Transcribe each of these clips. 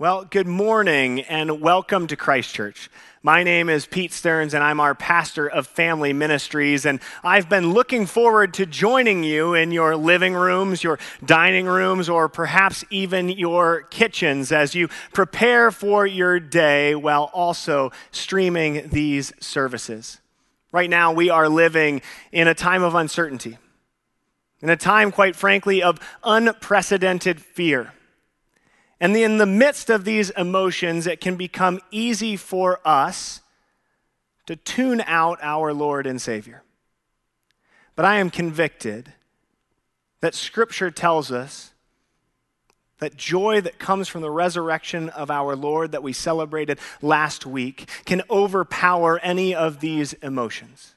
Well, good morning and welcome to Christ Church. My name is Pete Stearns and I'm our pastor of family ministries. And I've been looking forward to joining you in your living rooms, your dining rooms, or perhaps even your kitchens as you prepare for your day while also streaming these services. Right now, we are living in a time of uncertainty, in a time, quite frankly, of unprecedented fear. And in the midst of these emotions, it can become easy for us to tune out our Lord and Savior. But I am convicted that Scripture tells us that joy that comes from the resurrection of our Lord that we celebrated last week can overpower any of these emotions.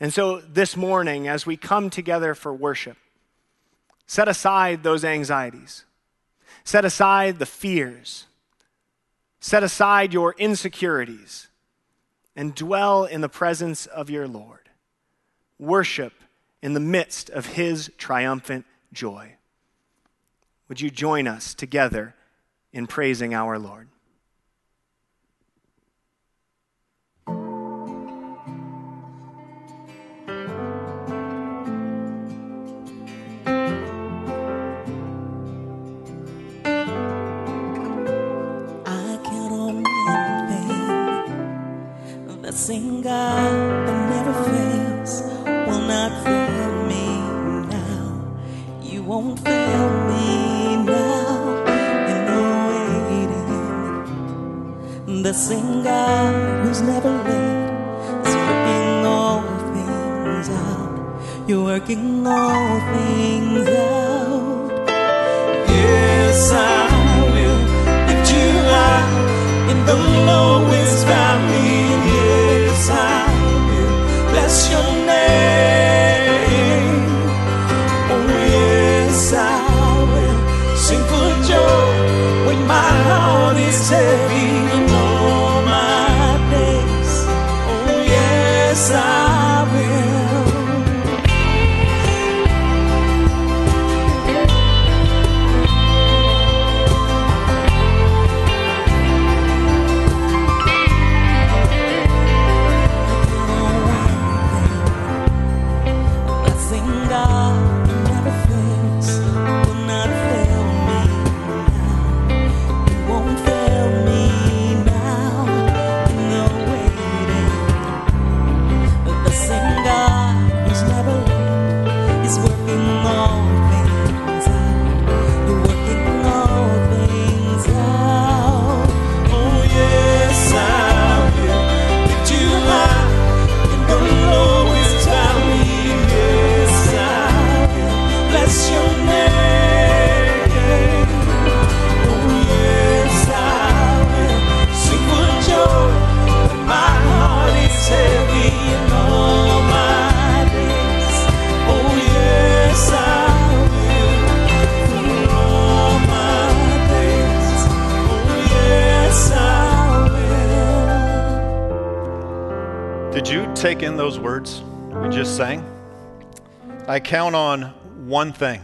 And so this morning, as we come together for worship, set aside those anxieties Set aside the fears. Set aside your insecurities and dwell in the presence of your Lord. Worship in the midst of his triumphant joy. Would you join us together in praising our Lord? Sing God that never fails will not fail me now. You won't fail me now in the waiting. The same God who's never late is working all things out. You're working all things out. Yes, I will lift you high in the lowest valley heart take in those words we just sang? I count on one thing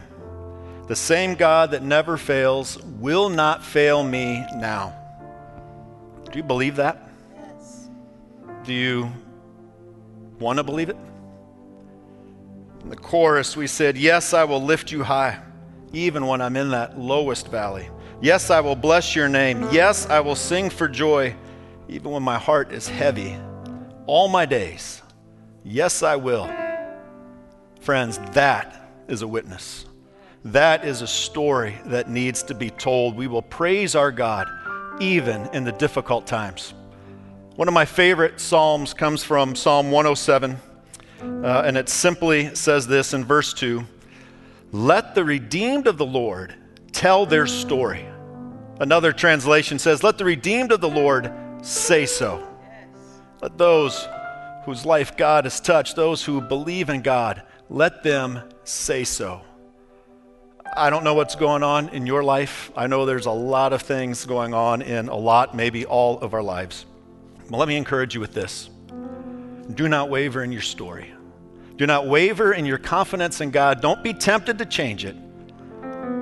the same God that never fails will not fail me now. Do you believe that? Yes. Do you want to believe it? In the chorus, we said, Yes, I will lift you high, even when I'm in that lowest valley. Yes, I will bless your name. Yes, I will sing for joy, even when my heart is heavy all my days. Yes, I will. Friends, that is a witness. That is a story that needs to be told. We will praise our God even in the difficult times. One of my favorite Psalms comes from Psalm 107, uh, and it simply says this in verse 2 Let the redeemed of the Lord tell their story. Another translation says, Let the redeemed of the Lord say so. Let those whose life God has touched, those who believe in God, let them say so. I don't know what's going on in your life. I know there's a lot of things going on in a lot, maybe all of our lives. But let me encourage you with this do not waver in your story. Do not waver in your confidence in God. Don't be tempted to change it.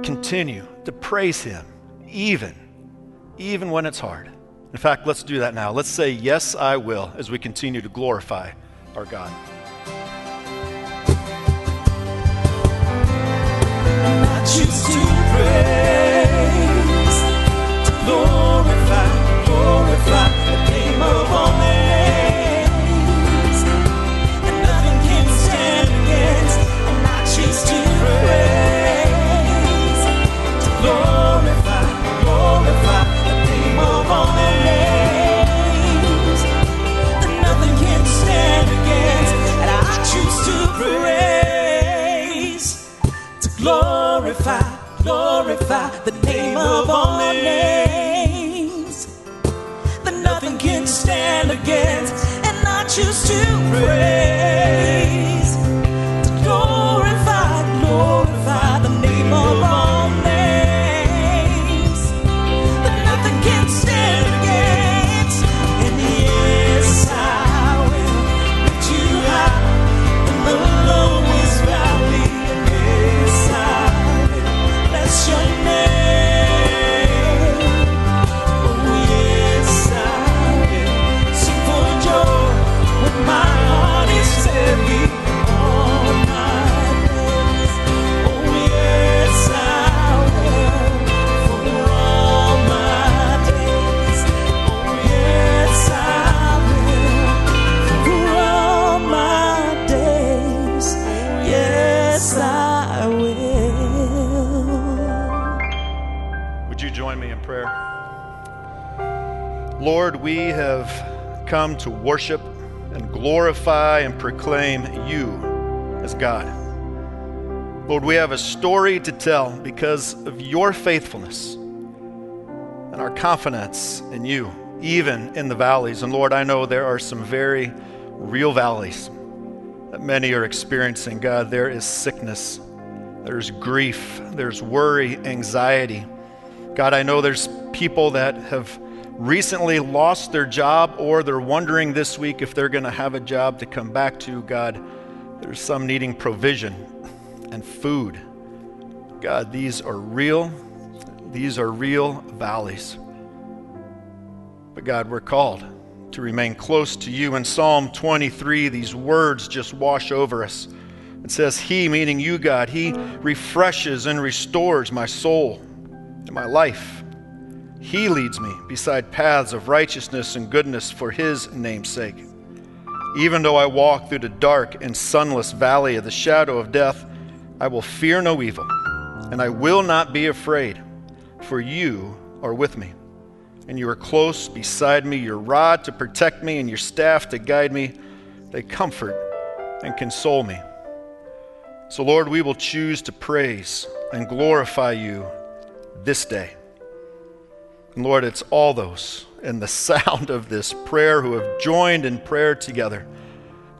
Continue to praise Him, even even when it's hard. In fact, let's do that now. Let's say, Yes, I will, as we continue to glorify our God. I choose to praise, to glorify and proclaim you as God. Lord, we have a story to tell because of your faithfulness and our confidence in you, even in the valleys. And Lord, I know there are some very real valleys that many are experiencing. God, there is sickness, there's grief, there's worry, anxiety. God, I know there's people that have recently lost their job or they're wondering this week if they're going to have a job to come back to. God, there's some needing provision and food. God, these are real. These are real valleys. But God, we're called to remain close to you. In Psalm 23, these words just wash over us. It says, He, meaning you, God, He refreshes and restores my soul and my life. He leads me beside paths of righteousness and goodness for His name's sake. Even though I walk through the dark and sunless valley of the shadow of death, I will fear no evil, and I will not be afraid, for you are with me. And you are close beside me, your rod to protect me, and your staff to guide me. They comfort and console me. So, Lord, we will choose to praise and glorify you this day. And Lord, it's all those in the sound of this prayer who have joined in prayer together.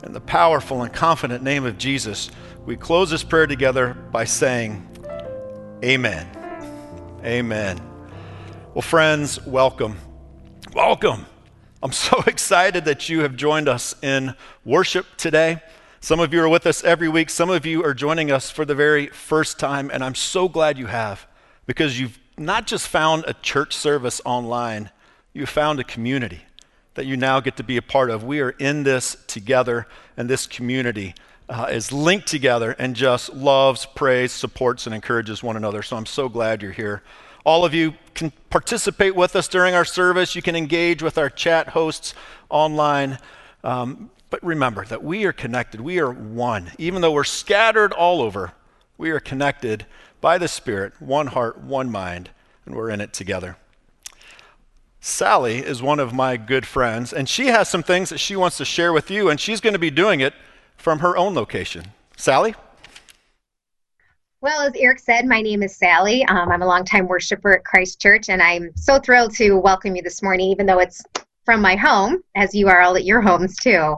In the powerful and confident name of Jesus, we close this prayer together by saying, Amen. Amen. Well, friends, welcome. Welcome. I'm so excited that you have joined us in worship today. Some of you are with us every week, some of you are joining us for the very first time, and I'm so glad you have because you've not just found a church service online, you found a community that you now get to be a part of. We are in this together, and this community uh, is linked together and just loves, prays, supports, and encourages one another. So I'm so glad you're here. All of you can participate with us during our service. You can engage with our chat hosts online. Um, but remember that we are connected. We are one. Even though we're scattered all over, we are connected by the Spirit, one heart, one mind, and we're in it together. Sally is one of my good friends, and she has some things that she wants to share with you, and she's going to be doing it from her own location. Sally? Well, as Eric said, my name is Sally. Um, I'm a longtime worshiper at Christ Church, and I'm so thrilled to welcome you this morning, even though it's from my home, as you are all at your homes too.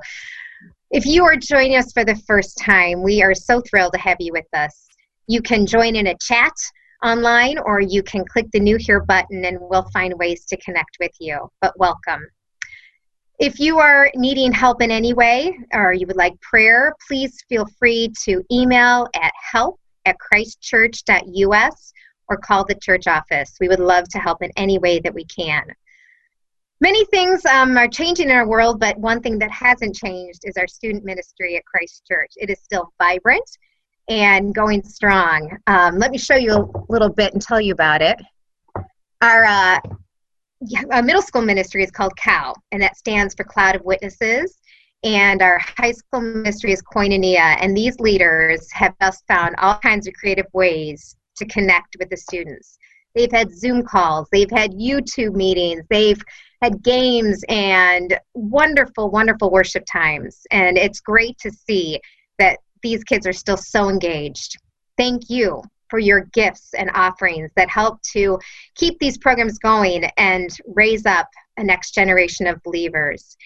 If you are joining us for the first time, we are so thrilled to have you with us. You can join in a chat online, or you can click the New Here button, and we'll find ways to connect with you. But welcome. If you are needing help in any way, or you would like prayer, please feel free to email at help at christchurch.us or call the church office. We would love to help in any way that we can. Many things um, are changing in our world, but one thing that hasn't changed is our student ministry at Christ Church. It is still vibrant and going strong. Um, let me show you a little bit and tell you about it. Our uh, middle school ministry is called COW, and that stands for Cloud of Witnesses. And our high school ministry is Koinonia, and these leaders have just found all kinds of creative ways to connect with the students. They've had Zoom calls, they've had YouTube meetings, they've had games and wonderful, wonderful worship times. And it's great to see that these kids are still so engaged. Thank you for your gifts and offerings that help to keep these programs going and raise up a next generation of believers.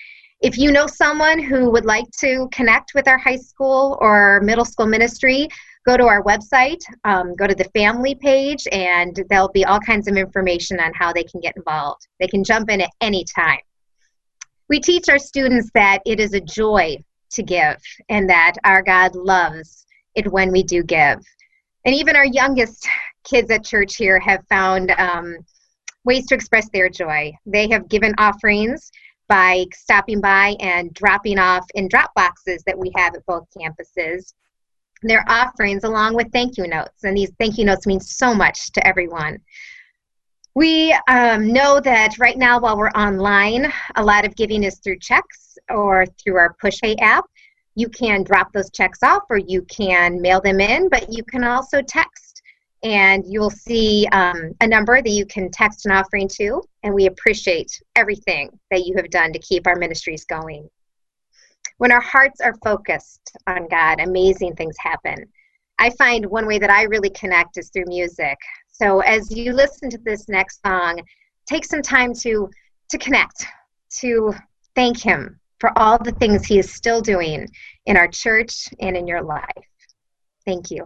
If you know someone who would like to connect with our high school or middle school ministry, go to our website, um, go to the family page, and there'll be all kinds of information on how they can get involved. They can jump in at any time. We teach our students that it is a joy to give and that our God loves it when we do give. And even our youngest kids at church here have found um, ways to express their joy. They have given offerings by stopping by and dropping off in drop boxes that we have at both campuses their offerings along with thank you notes. And these thank you notes mean so much to everyone. We um, know that right now, while we're online, a lot of giving is through checks or through our Pushpay app. You can drop those checks off or you can mail them in, but you can also text. And you'll see um, a number that you can text an offering to. And we appreciate everything that you have done to keep our ministries going. When our hearts are focused on God, amazing things happen. I find one way that I really connect is through music. So as you listen to this next song, take some time to to connect, to thank him for all the things he is still doing in our church and in your life. Thank you.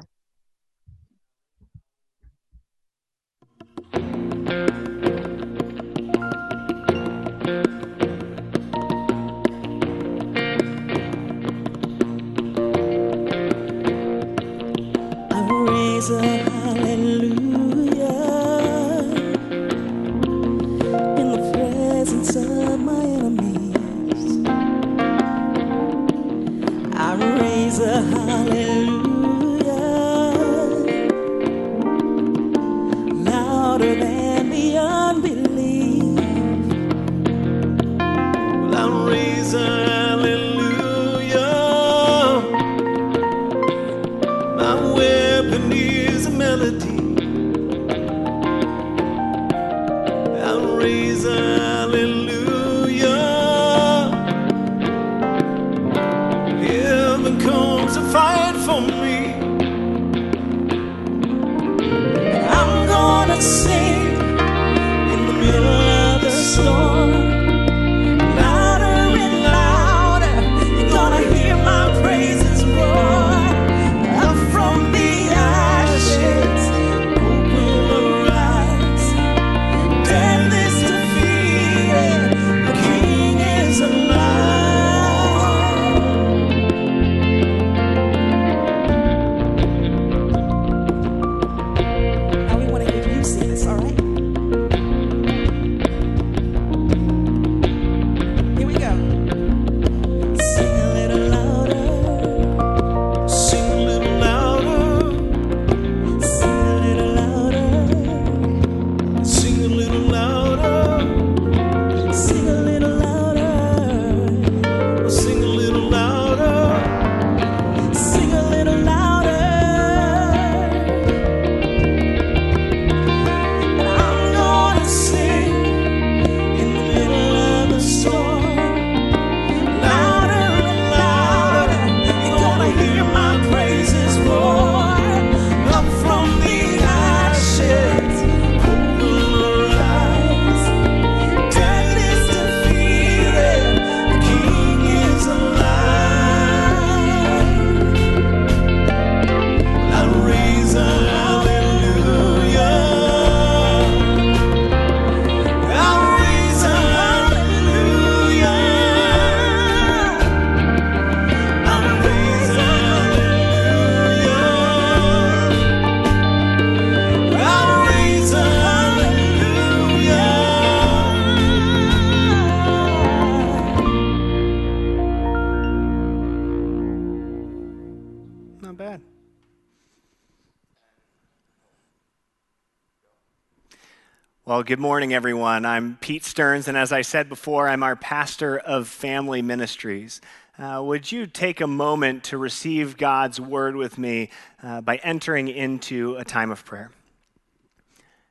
Good morning, everyone. I'm Pete Stearns, and as I said before, I'm our pastor of family ministries. Uh, would you take a moment to receive God's word with me uh, by entering into a time of prayer?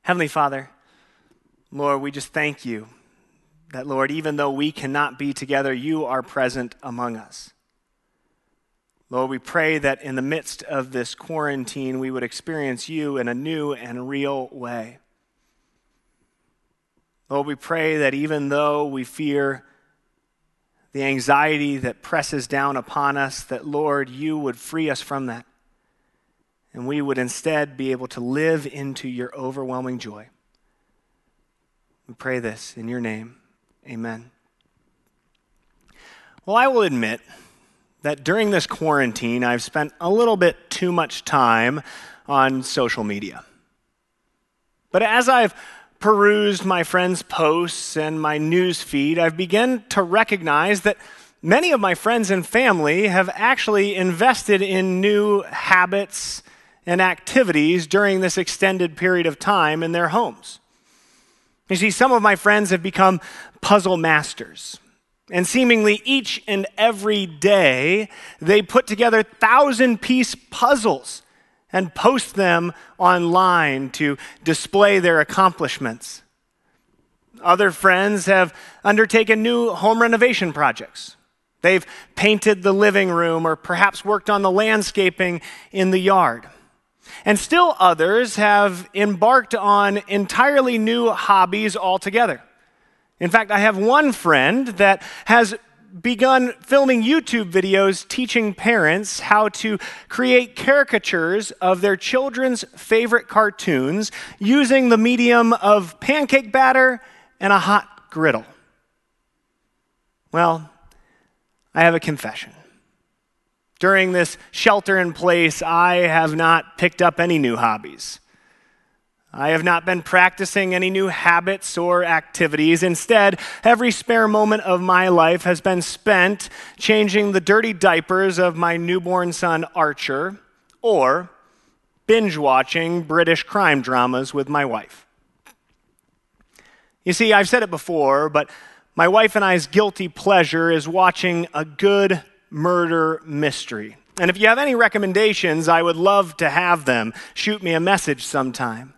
Heavenly Father, Lord, we just thank you that, Lord, even though we cannot be together, you are present among us. Lord, we pray that in the midst of this quarantine, we would experience you in a new and real way. Lord, we pray that even though we fear the anxiety that presses down upon us, that, Lord, you would free us from that. And we would instead be able to live into your overwhelming joy. We pray this in your name. Amen. Well, I will admit that during this quarantine, I've spent a little bit too much time on social media. But as I've perused my friends' posts and my news feed, I've begun to recognize that many of my friends and family have actually invested in new habits and activities during this extended period of time in their homes. You see, some of my friends have become puzzle masters. And seemingly each and every day, they put together thousand piece puzzles and post them online to display their accomplishments. Other friends have undertaken new home renovation projects. They've painted the living room or perhaps worked on the landscaping in the yard. And still others have embarked on entirely new hobbies altogether. In fact, I have one friend that has begun filming YouTube videos teaching parents how to create caricatures of their children's favorite cartoons using the medium of pancake batter and a hot griddle. Well, I have a confession. During this shelter in place, I have not picked up any new hobbies. I have not been practicing any new habits or activities. Instead, every spare moment of my life has been spent changing the dirty diapers of my newborn son, Archer, or binge watching British crime dramas with my wife. You see, I've said it before, but my wife and I's guilty pleasure is watching a good murder mystery. And if you have any recommendations, I would love to have them. Shoot me a message sometime.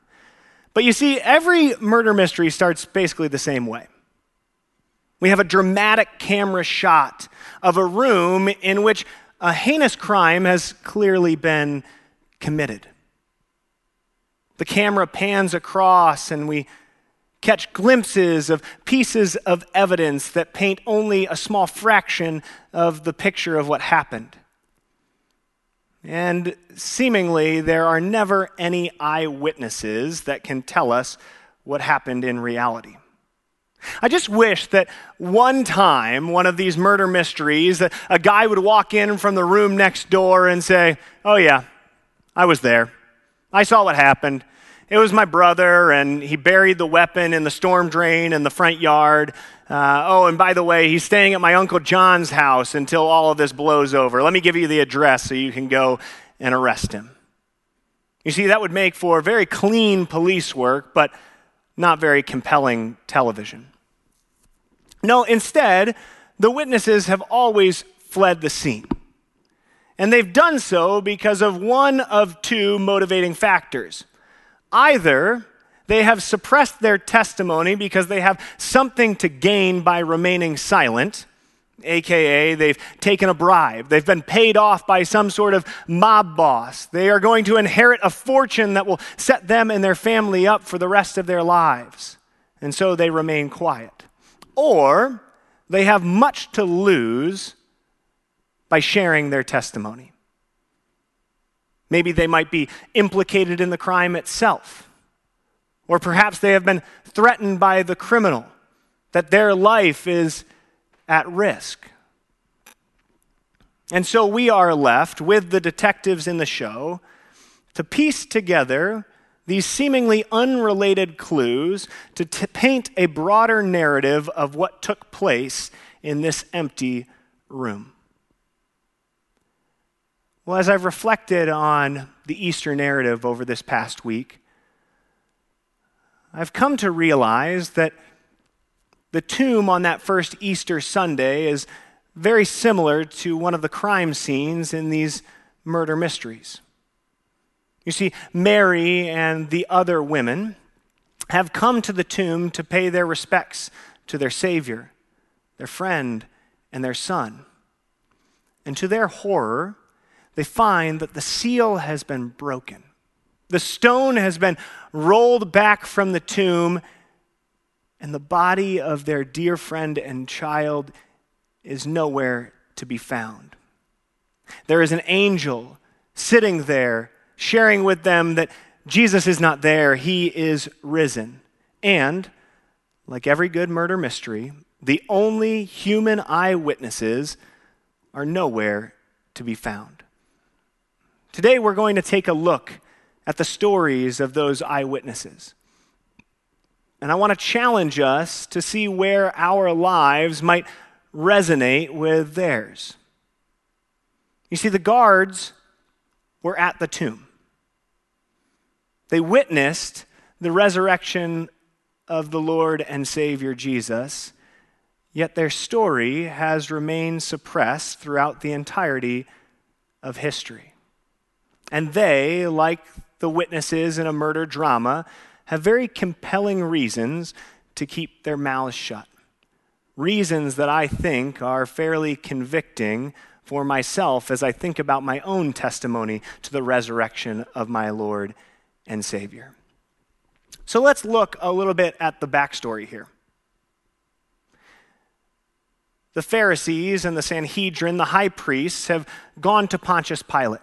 But you see, every murder mystery starts basically the same way. We have a dramatic camera shot of a room in which a heinous crime has clearly been committed. The camera pans across, and we catch glimpses of pieces of evidence that paint only a small fraction of the picture of what happened. And seemingly, there are never any eyewitnesses that can tell us what happened in reality. I just wish that one time, one of these murder mysteries, that a guy would walk in from the room next door and say, Oh, yeah, I was there. I saw what happened. It was my brother, and he buried the weapon in the storm drain in the front yard. Uh, oh, and by the way, he's staying at my Uncle John's house until all of this blows over. Let me give you the address so you can go and arrest him. You see, that would make for very clean police work, but not very compelling television. No, instead, the witnesses have always fled the scene. And they've done so because of one of two motivating factors. Either they have suppressed their testimony because they have something to gain by remaining silent, aka they've taken a bribe. They've been paid off by some sort of mob boss. They are going to inherit a fortune that will set them and their family up for the rest of their lives. And so they remain quiet. Or they have much to lose by sharing their testimony. Maybe they might be implicated in the crime itself. Or perhaps they have been threatened by the criminal, that their life is at risk. And so we are left with the detectives in the show to piece together these seemingly unrelated clues to t- paint a broader narrative of what took place in this empty room. Well, as I've reflected on the Easter narrative over this past week, I've come to realize that the tomb on that first Easter Sunday is very similar to one of the crime scenes in these murder mysteries. You see, Mary and the other women have come to the tomb to pay their respects to their Savior, their friend, and their son. And to their horror, they find that the seal has been broken. The stone has been rolled back from the tomb, and the body of their dear friend and child is nowhere to be found. There is an angel sitting there, sharing with them that Jesus is not there, he is risen. And, like every good murder mystery, the only human eyewitnesses are nowhere to be found. Today, we're going to take a look at the stories of those eyewitnesses. And I want to challenge us to see where our lives might resonate with theirs. You see, the guards were at the tomb, they witnessed the resurrection of the Lord and Savior Jesus, yet their story has remained suppressed throughout the entirety of history. And they, like the witnesses in a murder drama, have very compelling reasons to keep their mouths shut reasons that I think are fairly convicting for myself as I think about my own testimony to the resurrection of my Lord and Savior. So let's look a little bit at the backstory here. The Pharisees and the Sanhedrin, the high priests, have gone to Pontius Pilate.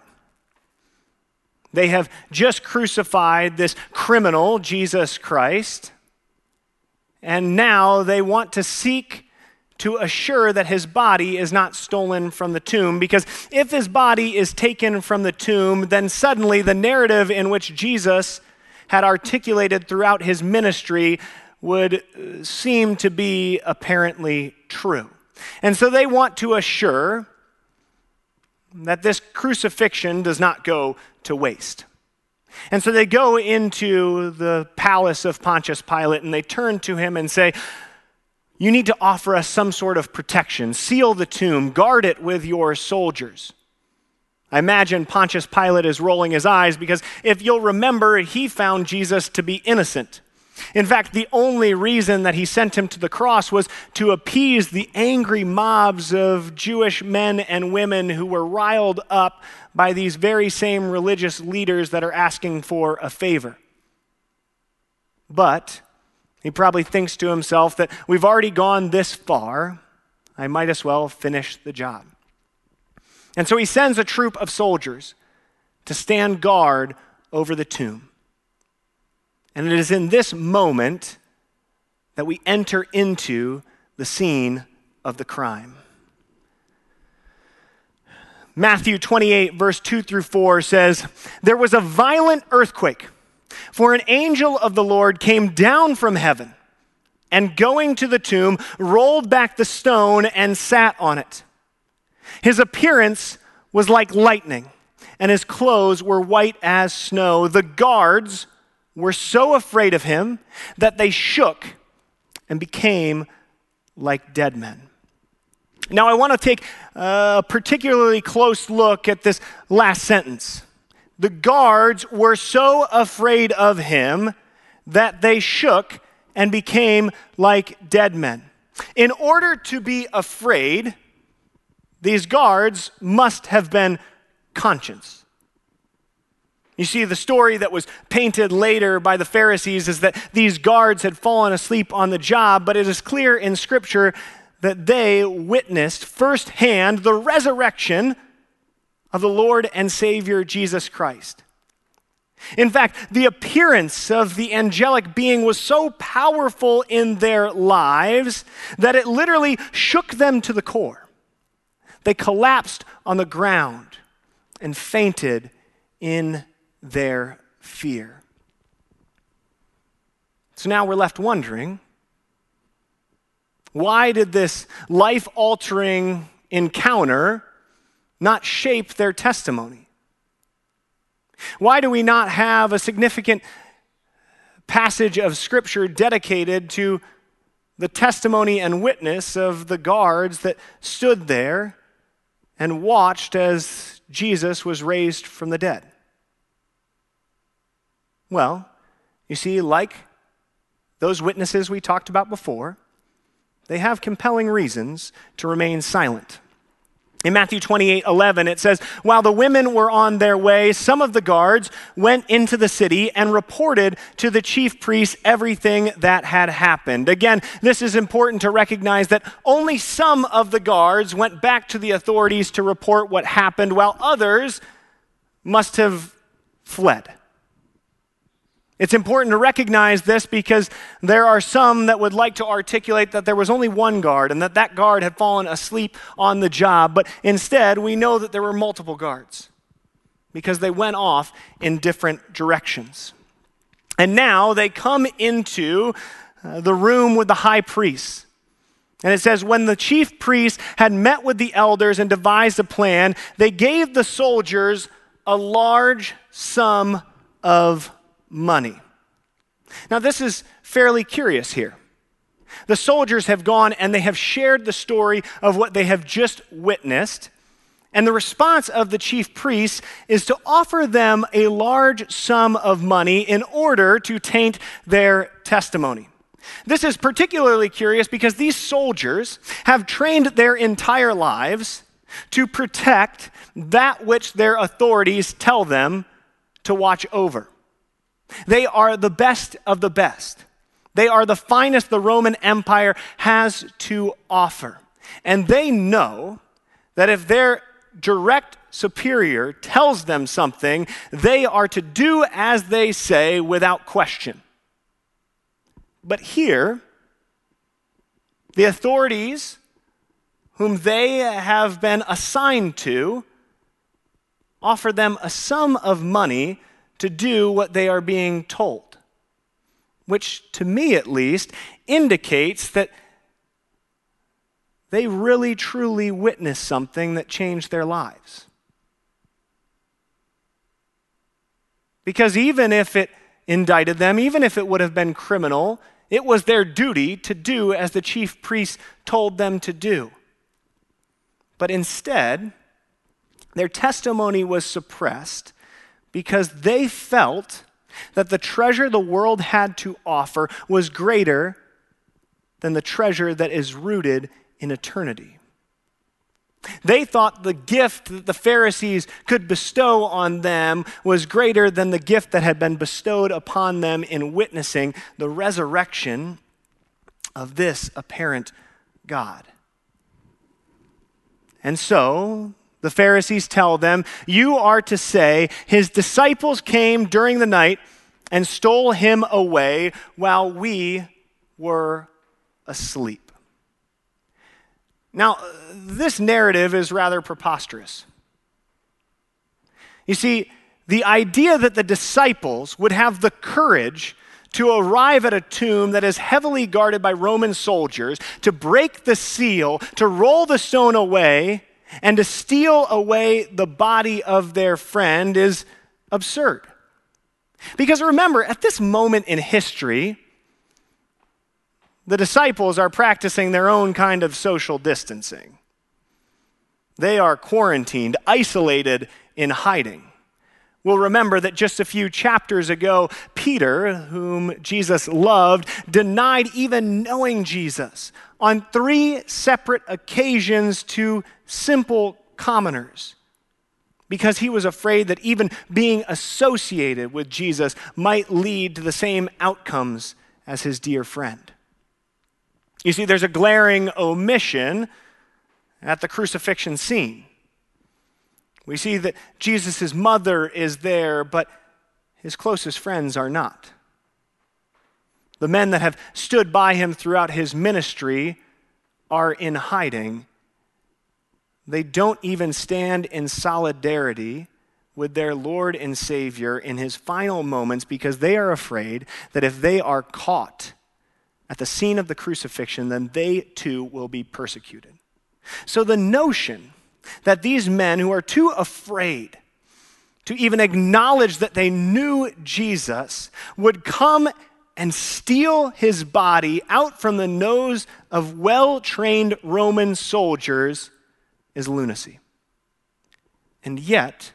They have just crucified this criminal, Jesus Christ, and now they want to seek to assure that his body is not stolen from the tomb. Because if his body is taken from the tomb, then suddenly the narrative in which Jesus had articulated throughout his ministry would uh, seem to be apparently true. And so they want to assure that this crucifixion does not go to waste. And so they go into the palace of Pontius Pilate and they turn to him and say, You need to offer us some sort of protection. Seal the tomb, guard it with your soldiers. I imagine Pontius Pilate is rolling his eyes because if you'll remember, he found Jesus to be innocent. In fact, the only reason that he sent him to the cross was to appease the angry mobs of Jewish men and women who were riled up by these very same religious leaders that are asking for a favor. But he probably thinks to himself that we've already gone this far, I might as well finish the job. And so he sends a troop of soldiers to stand guard over the tomb. And it is in this moment that we enter into the scene of the crime. Matthew 28, verse 2 through 4 says, There was a violent earthquake, for an angel of the Lord came down from heaven and going to the tomb, rolled back the stone and sat on it. His appearance was like lightning, and his clothes were white as snow. The guards were so afraid of him that they shook and became like dead men. Now, I want to take a particularly close look at this last sentence. The guards were so afraid of him that they shook and became like dead men. In order to be afraid, these guards must have been conscious. You see, the story that was painted later by the Pharisees is that these guards had fallen asleep on the job, but it is clear in Scripture that they witnessed firsthand the resurrection of the Lord and Savior Jesus Christ. In fact, the appearance of the angelic being was so powerful in their lives that it literally shook them to the core. They collapsed on the ground and fainted in their fear. So now we're left wondering why did this life altering encounter not shape their testimony? Why do we not have a significant passage of Scripture dedicated to the testimony and witness of the guards that stood there and watched as Jesus was raised from the dead. Well, you see, like those witnesses we talked about before, they have compelling reasons to remain silent. In Matthew 28 11, it says, While the women were on their way, some of the guards went into the city and reported to the chief priests everything that had happened. Again, this is important to recognize that only some of the guards went back to the authorities to report what happened, while others must have fled. It's important to recognize this because there are some that would like to articulate that there was only one guard and that that guard had fallen asleep on the job, but instead we know that there were multiple guards because they went off in different directions. And now they come into uh, the room with the high priest. And it says, when the chief priests had met with the elders and devised a plan, they gave the soldiers a large sum of money. Now, this is fairly curious here. The soldiers have gone and they have shared the story of what they have just witnessed. And the response of the chief priests is to offer them a large sum of money in order to taint their testimony. This is particularly curious because these soldiers have trained their entire lives to protect that which their authorities tell them to watch over. They are the best of the best. They are the finest the Roman Empire has to offer. And they know that if their direct superior tells them something, they are to do as they say without question. But here, the authorities whom they have been assigned to offer them a sum of money to do what they are being told, which, to me at least, indicates that they really truly witnessed something that changed their lives. Because even if it indicted them, even if it would have been criminal, it was their duty to do as the chief priests told them to do. But instead, their testimony was suppressed because they felt that the treasure the world had to offer was greater than the treasure that is rooted in eternity. They thought the gift that the Pharisees could bestow on them was greater than the gift that had been bestowed upon them in witnessing the resurrection of this apparent God. And so the Pharisees tell them, You are to say, His disciples came during the night and stole him away while we were asleep. Now, this narrative is rather preposterous. You see, the idea that the disciples would have the courage to arrive at a tomb that is heavily guarded by Roman soldiers, to break the seal, to roll the stone away, and to steal away the body of their friend is absurd. Because remember, at this moment in history, the disciples are practicing their own kind of social distancing. They are quarantined, isolated in hiding. We'll remember that just a few chapters ago, Peter, whom Jesus loved, denied even knowing Jesus on three separate occasions to simple commoners because he was afraid that even being associated with Jesus might lead to the same outcomes as his dear friend. You see, there's a glaring omission at the crucifixion scene. We see that Jesus' mother is there, but his closest friends are not. The men that have stood by him throughout his ministry are in hiding. They don't even stand in solidarity with their Lord and Savior in his final moments because they are afraid that if they are caught at the scene of the crucifixion, then they too will be persecuted. So the notion that these men who are too afraid to even acknowledge that they knew Jesus would come and steal his body out from the nose of well trained Roman soldiers is lunacy. And yet,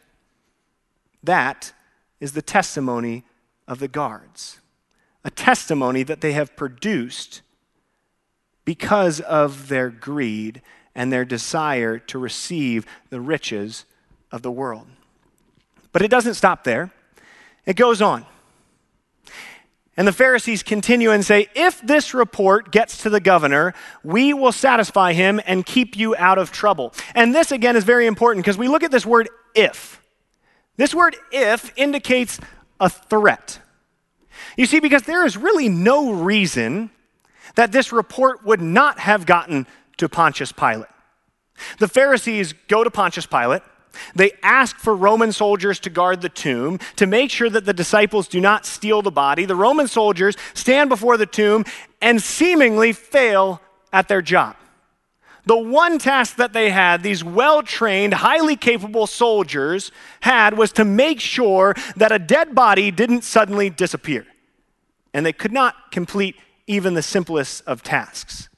that is the testimony of the guards, a testimony that they have produced because of their greed and their desire to receive the riches of the world. But it doesn't stop there, it goes on. And the Pharisees continue and say, If this report gets to the governor, we will satisfy him and keep you out of trouble. And this, again, is very important because we look at this word if. This word if indicates a threat. You see, because there is really no reason that this report would not have gotten to Pontius Pilate. The Pharisees go to Pontius Pilate they ask for Roman soldiers to guard the tomb to make sure that the disciples do not steal the body. The Roman soldiers stand before the tomb and seemingly fail at their job. The one task that they had, these well trained, highly capable soldiers had, was to make sure that a dead body didn't suddenly disappear. And they could not complete even the simplest of tasks.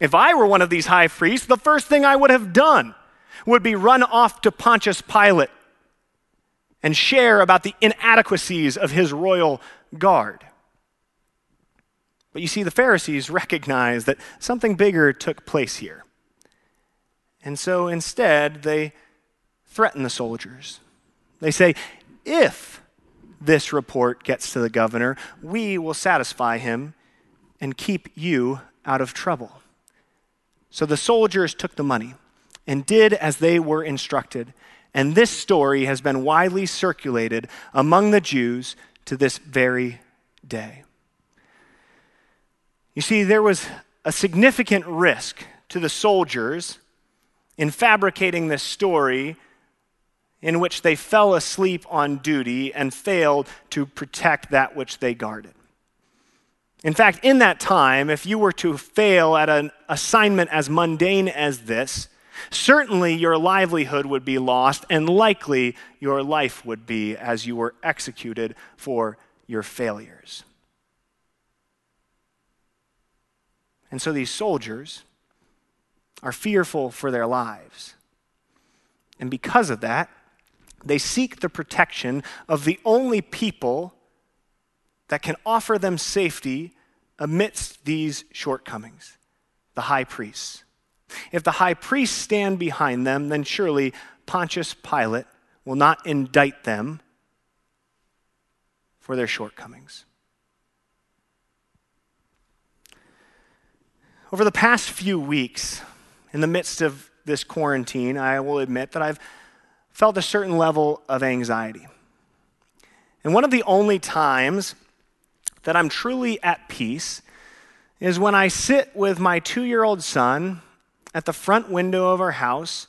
If I were one of these high priests, the first thing I would have done would be run off to Pontius Pilate and share about the inadequacies of his royal guard. But you see, the Pharisees recognize that something bigger took place here. And so instead, they threaten the soldiers. They say, if this report gets to the governor, we will satisfy him and keep you out of trouble. So the soldiers took the money and did as they were instructed. And this story has been widely circulated among the Jews to this very day. You see, there was a significant risk to the soldiers in fabricating this story in which they fell asleep on duty and failed to protect that which they guarded. In fact, in that time, if you were to fail at an assignment as mundane as this, Certainly, your livelihood would be lost, and likely your life would be as you were executed for your failures. And so these soldiers are fearful for their lives. And because of that, they seek the protection of the only people that can offer them safety amidst these shortcomings the high priests. If the high priests stand behind them, then surely Pontius Pilate will not indict them for their shortcomings. Over the past few weeks, in the midst of this quarantine, I will admit that I've felt a certain level of anxiety. And one of the only times that I'm truly at peace is when I sit with my two year old son at the front window of our house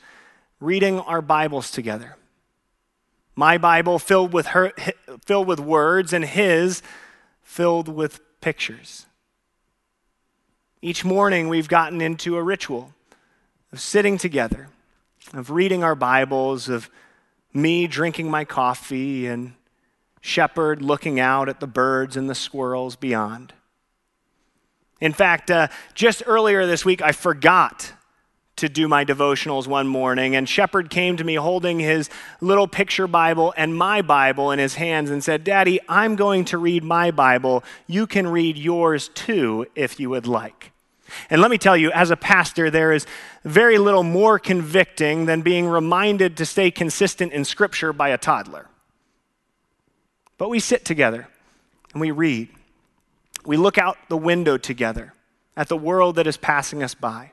reading our Bibles together. My Bible filled with, her, filled with words, and his filled with pictures. Each morning, we've gotten into a ritual of sitting together, of reading our Bibles, of me drinking my coffee, and Shepherd looking out at the birds and the squirrels beyond. In fact, uh, just earlier this week, I forgot to do my devotionals one morning, and Shepherd came to me holding his little picture Bible and my Bible in his hands and said, Daddy, I'm going to read my Bible. You can read yours too if you would like. And let me tell you, as a pastor, there is very little more convicting than being reminded to stay consistent in Scripture by a toddler. But we sit together and we read. We look out the window together at the world that is passing us by.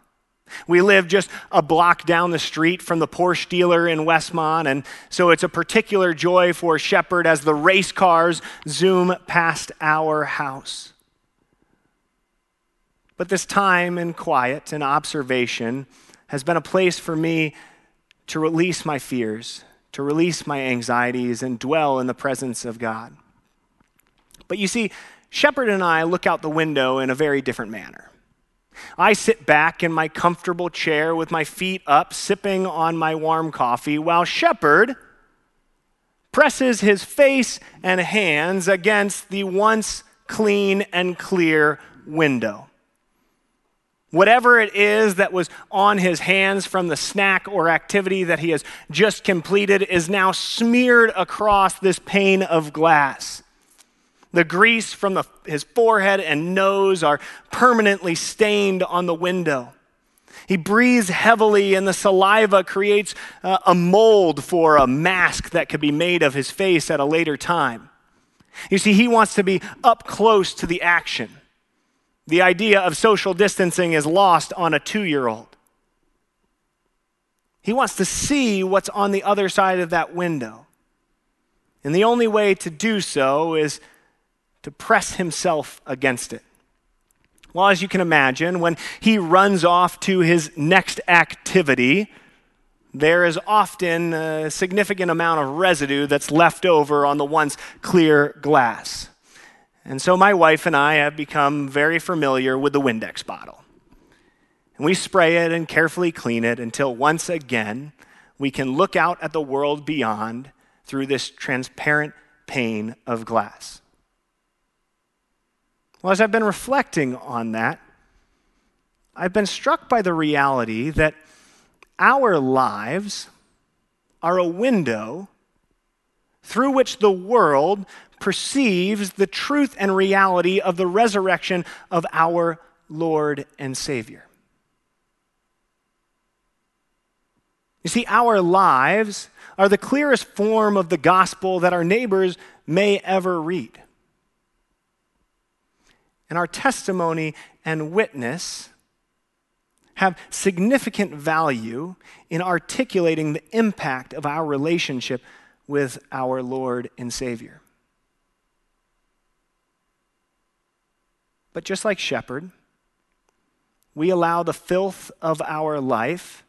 We live just a block down the street from the Porsche dealer in Westmont, and so it's a particular joy for Shepherd as the race cars zoom past our house. But this time in quiet and observation has been a place for me to release my fears, to release my anxieties, and dwell in the presence of God. But you see, Shepherd and I look out the window in a very different manner. I sit back in my comfortable chair with my feet up, sipping on my warm coffee, while Shepherd presses his face and hands against the once clean, and clear window. Whatever it is that was on his hands from the snack or activity that he has just completed is now smeared across this pane of glass. The grease from the, his forehead and nose are permanently stained on the window. He breathes heavily, and the saliva creates uh, a mold for a mask that could be made of his face at a later time. You see, he wants to be up close to the action. The idea of social distancing is lost on a two year old. He wants to see what's on the other side of that window. And the only way to do so is to press himself against it. Well, as you can imagine, when he runs off to his next activity, there is often a significant amount of residue that's left over on the once clear glass. And so my wife and I have become very familiar with the Windex bottle. And we spray it and carefully clean it until once again we can look out at the world beyond through this transparent pane of glass. Well, as I've been reflecting on that, I've been struck by the reality that our lives are a window through which the world perceives the truth and reality of the resurrection of our Lord and Savior. You see, our lives are the clearest form of the gospel that our neighbors may ever read. And our testimony and witness have significant value in articulating the impact of our relationship with our Lord and Savior. But just like shepherd, we allow the filth of our life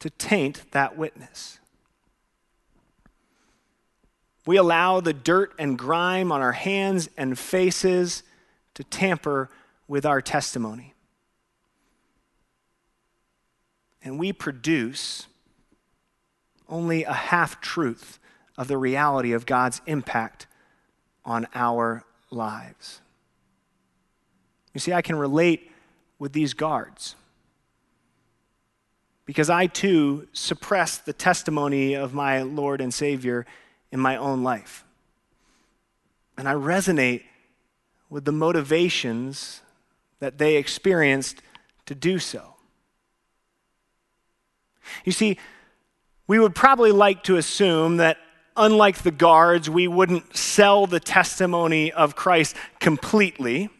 to taint that witness. We allow the dirt and grime on our hands and faces to tamper with our testimony. And we produce only a half truth of the reality of God's impact on our lives. You see, I can relate with these guards because I too suppress the testimony of my Lord and Savior in my own life. And I resonate with the motivations that they experienced to do so. You see, we would probably like to assume that unlike the guards, we wouldn't sell the testimony of Christ completely.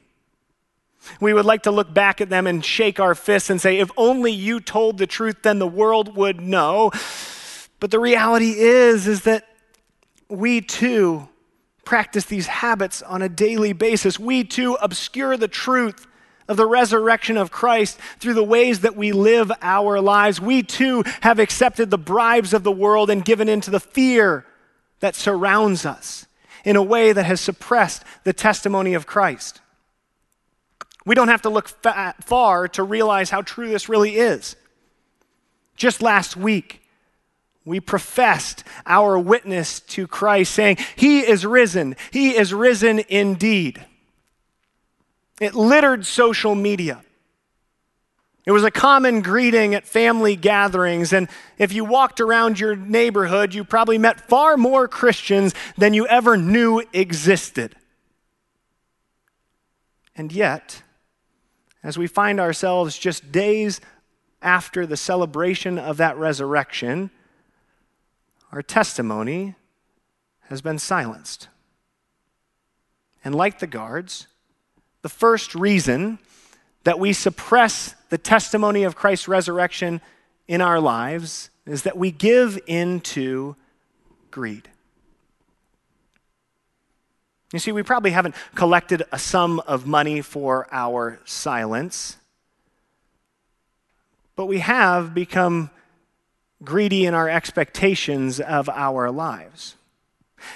We would like to look back at them and shake our fists and say, if only you told the truth, then the world would know. But the reality is, is that we too practice these habits on a daily basis. We too obscure the truth of the resurrection of Christ through the ways that we live our lives. We too have accepted the bribes of the world and given in to the fear that surrounds us in a way that has suppressed the testimony of Christ. We don't have to look fa- far to realize how true this really is. Just last week, we professed our witness to Christ, saying, He is risen. He is risen indeed. It littered social media. It was a common greeting at family gatherings, and if you walked around your neighborhood, you probably met far more Christians than you ever knew existed. And yet, as we find ourselves just days after the celebration of that resurrection, our testimony has been silenced. And like the guards, the first reason that we suppress the testimony of Christ's resurrection in our lives is that we give into greed. You see, we probably haven't collected a sum of money for our silence, but we have become greedy in our expectations of our lives.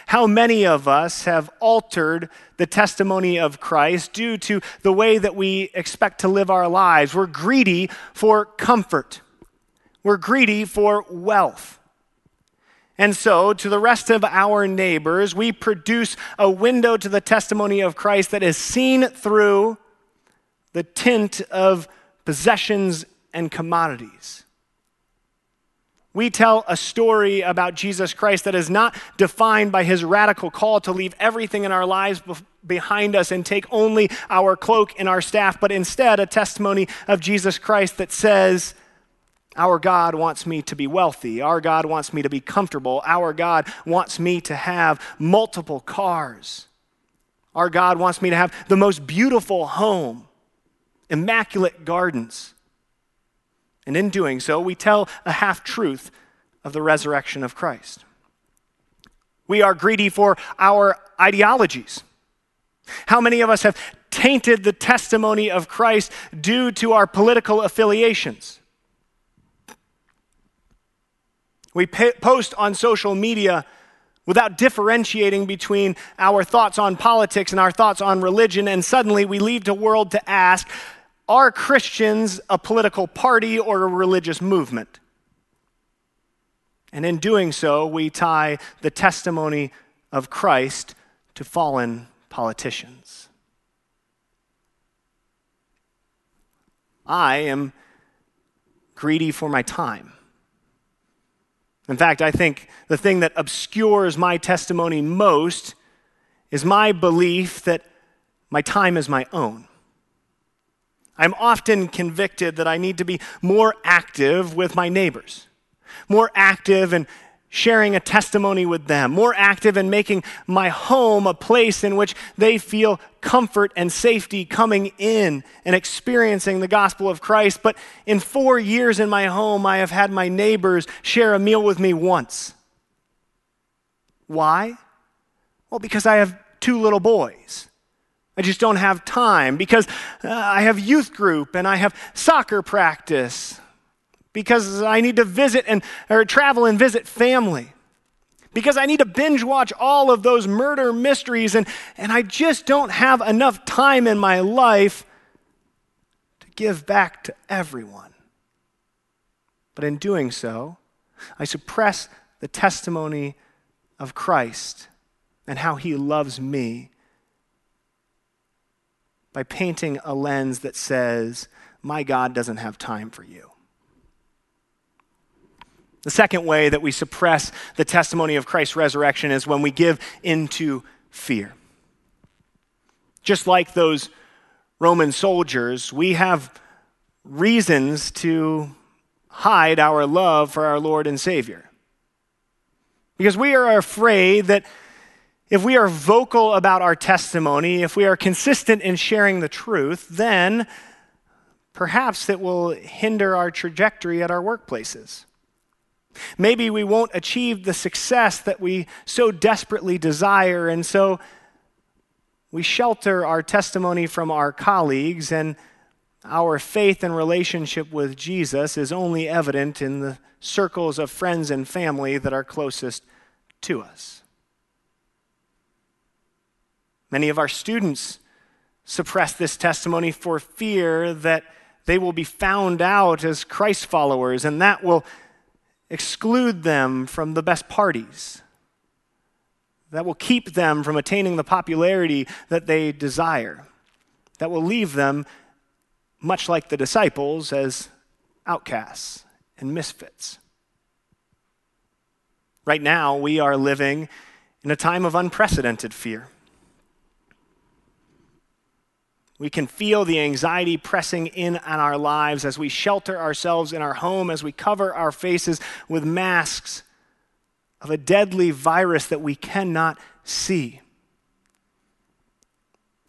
How many of us have altered the testimony of Christ due to the way that we expect to live our lives? We're greedy for comfort, we're greedy for wealth. And so, to the rest of our neighbors, we produce a window to the testimony of Christ that is seen through the tint of possessions and commodities. We tell a story about Jesus Christ that is not defined by his radical call to leave everything in our lives behind us and take only our cloak and our staff, but instead a testimony of Jesus Christ that says, Our God wants me to be wealthy. Our God wants me to be comfortable. Our God wants me to have multiple cars. Our God wants me to have the most beautiful home, immaculate gardens. And in doing so, we tell a half truth of the resurrection of Christ. We are greedy for our ideologies. How many of us have tainted the testimony of Christ due to our political affiliations? We post on social media without differentiating between our thoughts on politics and our thoughts on religion, and suddenly we leave the world to ask are Christians a political party or a religious movement? And in doing so, we tie the testimony of Christ to fallen politicians. I am greedy for my time. In fact, I think the thing that obscures my testimony most is my belief that my time is my own. I'm often convicted that I need to be more active with my neighbors, more active in sharing a testimony with them, more active in making my home a place in which they feel comfort and safety coming in and experiencing the gospel of Christ. But in four years in my home, I have had my neighbors share a meal with me once. Why? Well, because I have two little boys. I just don't have time because uh, I have youth group and I have soccer practice because I need to visit and or travel and visit family. Because I need to binge watch all of those murder mysteries and, and I just don't have enough time in my life to give back to everyone. But in doing so, I suppress the testimony of Christ and how he loves me by painting a lens that says, My God doesn't have time for you. The second way that we suppress the testimony of Christ's resurrection is when we give into fear. Just like those Roman soldiers, we have reasons to hide our love for our Lord and Savior. Because we are afraid that if we are vocal about our testimony, if we are consistent in sharing the truth, then perhaps it will hinder our trajectory at our workplaces. Maybe we won't achieve the success that we so desperately desire, and so we shelter our testimony from our colleagues, and our faith and relationship with Jesus is only evident in the circles of friends and family that are closest to us. Many of our students suppress this testimony for fear that they will be found out as Christ followers, and that will exclude them from the best parties. That will keep them from attaining the popularity that they desire. That will leave them, much like the disciples, as outcasts and misfits. Right now, we are living in a time of unprecedented fear. We can feel the anxiety pressing in on our lives as we shelter ourselves in our home, as we cover our faces with masks of a deadly virus that we cannot see.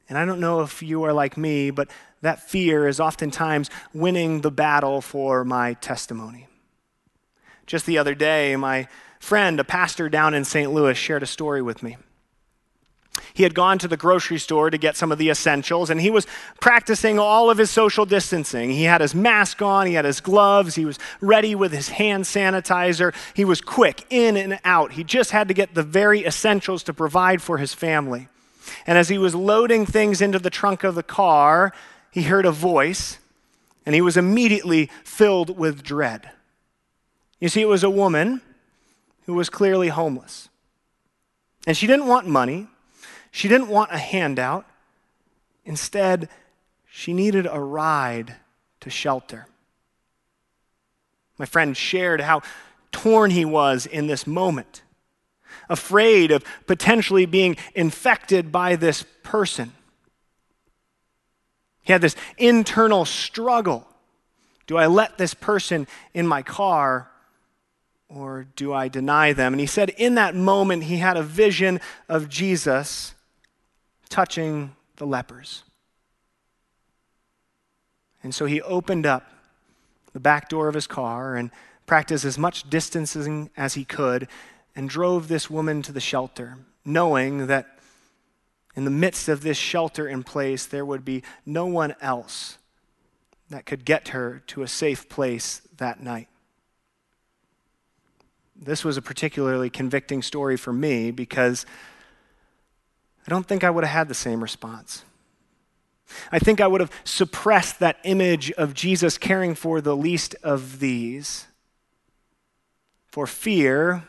And I don't know if you are like me, but that fear is oftentimes winning the battle for my testimony. Just the other day, my friend, a pastor down in St. Louis, shared a story with me. He had gone to the grocery store to get some of the essentials, and he was practicing all of his social distancing. He had his mask on, he had his gloves, he was ready with his hand sanitizer. He was quick in and out. He just had to get the very essentials to provide for his family. And as he was loading things into the trunk of the car, he heard a voice, and he was immediately filled with dread. You see, it was a woman who was clearly homeless. And she didn't want money, she didn't want a handout. Instead, she needed a ride to shelter. My friend shared how torn he was in this moment, afraid of potentially being infected by this person. He had this internal struggle. Do I let this person in my car or do I deny them? And he said in that moment, he had a vision of Jesus touching the lepers. And so he opened up the back door of his car and practiced as much distancing as he could and drove this woman to the shelter, knowing that in the midst of this shelter in place, there would be no one else that could get her to a safe place that night. This was a particularly convicting story for me because I don't think I would have had the same response. I think I would have suppressed that image of Jesus caring for the least of these for fear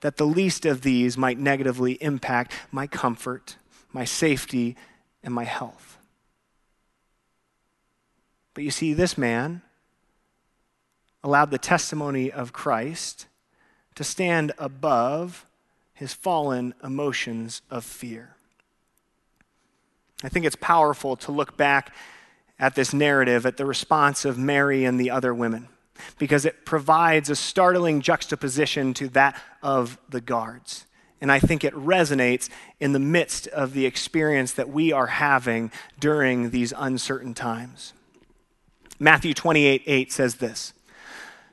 that the least of these might negatively impact my comfort, my safety, and my health. But you see, this man allowed the testimony of Christ to stand above his fallen emotions of fear. I think it's powerful to look back at this narrative, at the response of Mary and the other women, because it provides a startling juxtaposition to that of the guards. And I think it resonates in the midst of the experience that we are having during these uncertain times. Matthew 28 8 says this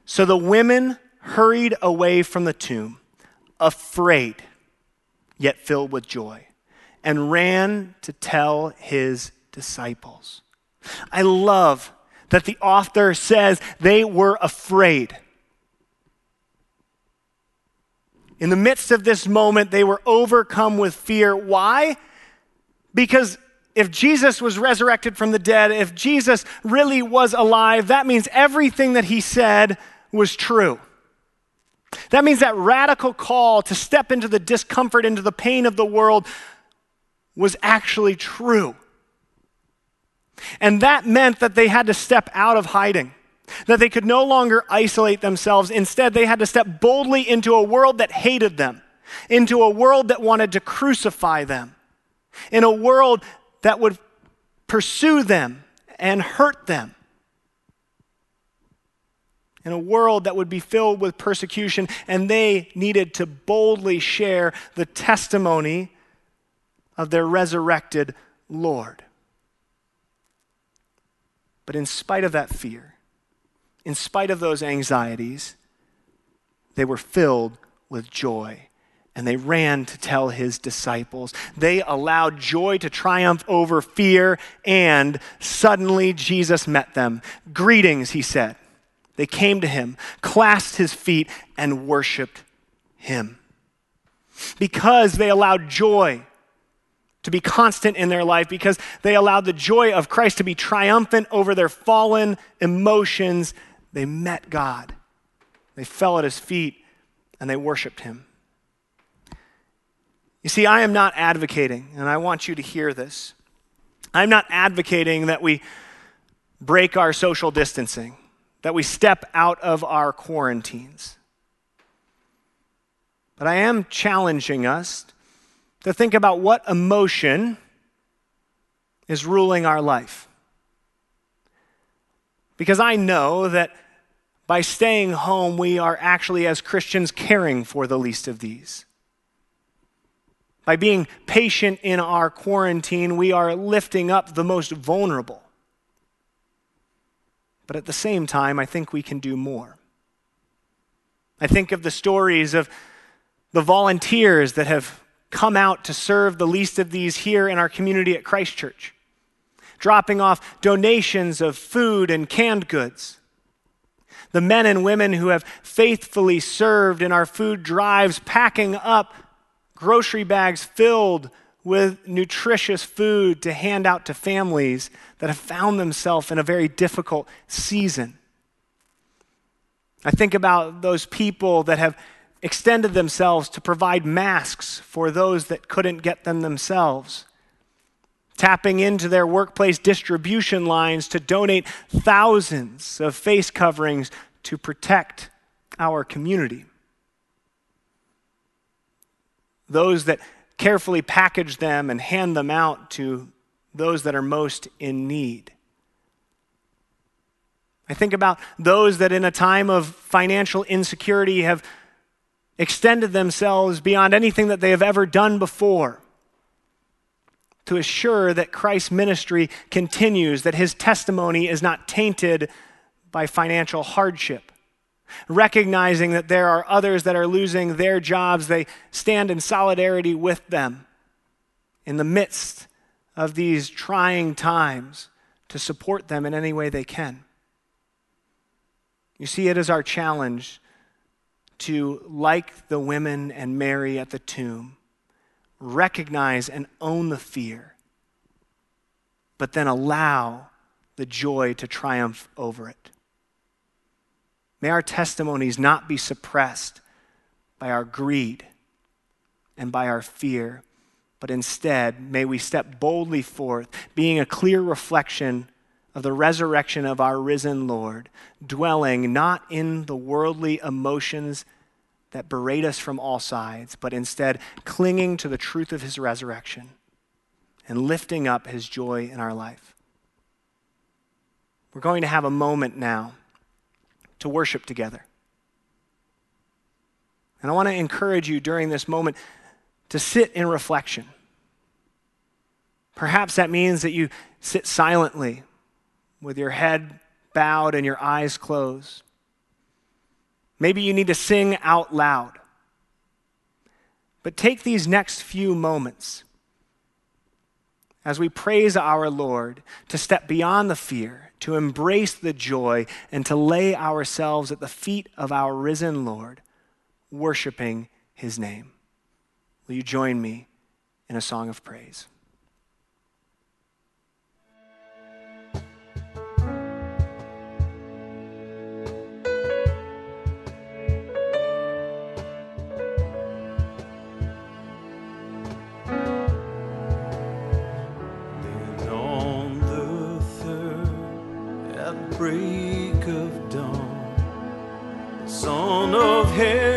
So the women hurried away from the tomb, afraid, yet filled with joy and ran to tell his disciples. I love that the author says they were afraid. In the midst of this moment, they were overcome with fear. Why? Because if Jesus was resurrected from the dead, if Jesus really was alive, that means everything that he said was true. That means that radical call to step into the discomfort, into the pain of the world was actually true. And that meant that they had to step out of hiding, that they could no longer isolate themselves. Instead, they had to step boldly into a world that hated them, into a world that wanted to crucify them, in a world that would pursue them and hurt them. In a world that would be filled with persecution, and they needed to boldly share the testimony of their resurrected Lord. But in spite of that fear, in spite of those anxieties, they were filled with joy and they ran to tell his disciples. They allowed joy to triumph over fear, and suddenly Jesus met them. Greetings, he said. They came to him, clasped his feet, and worshiped him. Because they allowed joy to be constant in their life because they allowed the joy of Christ to be triumphant over their fallen emotions. They met God. They fell at his feet and they worshiped him. You see, I am not advocating, and I want you to hear this. I'm not advocating that we break our social distancing, that we step out of our quarantines. But I am challenging us to think about what emotion is ruling our life. Because I know that by staying home, we are actually, as Christians, caring for the least of these. By being patient in our quarantine, we are lifting up the most vulnerable. But at the same time, I think we can do more. I think of the stories of the volunteers that have come out to serve the least of these here in our community at Christ Church, dropping off donations of food and canned goods. The men and women who have faithfully served in our food drives, packing up grocery bags filled with nutritious food to hand out to families that have found themselves in a very difficult season. I think about those people that have extended themselves to provide masks for those that couldn't get them themselves, tapping into their workplace distribution lines to donate thousands of face coverings to protect our community. Those that carefully package them and hand them out to those that are most in need. I think about those that, in a time of financial insecurity, have extended themselves beyond anything that they have ever done before to assure that Christ's ministry continues, that his testimony is not tainted by financial hardship. Recognizing that there are others that are losing their jobs, they stand in solidarity with them in the midst of these trying times to support them in any way they can. You see, it is our challenge to, like the women and Mary at the tomb, recognize and own the fear, but then allow the joy to triumph over it. May our testimonies not be suppressed by our greed and by our fear, but instead may we step boldly forth, being a clear reflection of the resurrection of our risen Lord, dwelling not in the worldly emotions that berate us from all sides, but instead clinging to the truth of his resurrection and lifting up his joy in our life. We're going to have a moment now to worship together. And I want to encourage you during this moment to sit in reflection. Perhaps that means that you sit silently with your head bowed and your eyes closed. Maybe you need to sing out loud. But take these next few moments as we praise our Lord to step beyond the fear, to embrace the joy, and to lay ourselves at the feet of our risen Lord, worshiping his name. Will you join me in a song of praise? Break of dawn, Son of Heaven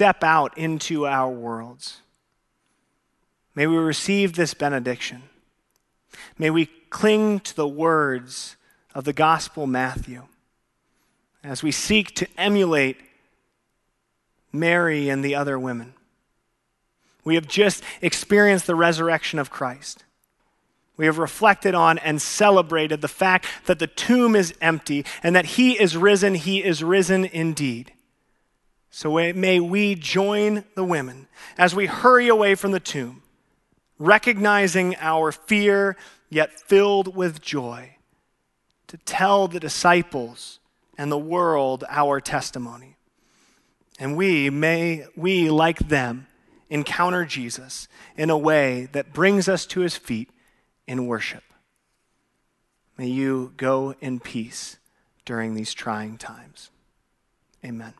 step out into our worlds, may we receive this benediction. May we cling to the words of the Gospel Matthew as we seek to emulate Mary and the other women. We have just experienced the resurrection of Christ. We have reflected on and celebrated the fact that the tomb is empty and that he is risen, he is risen indeed. So may we join the women as we hurry away from the tomb, recognizing our fear, yet filled with joy, to tell the disciples and the world our testimony. And we may, we like them, encounter Jesus in a way that brings us to his feet in worship. May you go in peace during these trying times. Amen.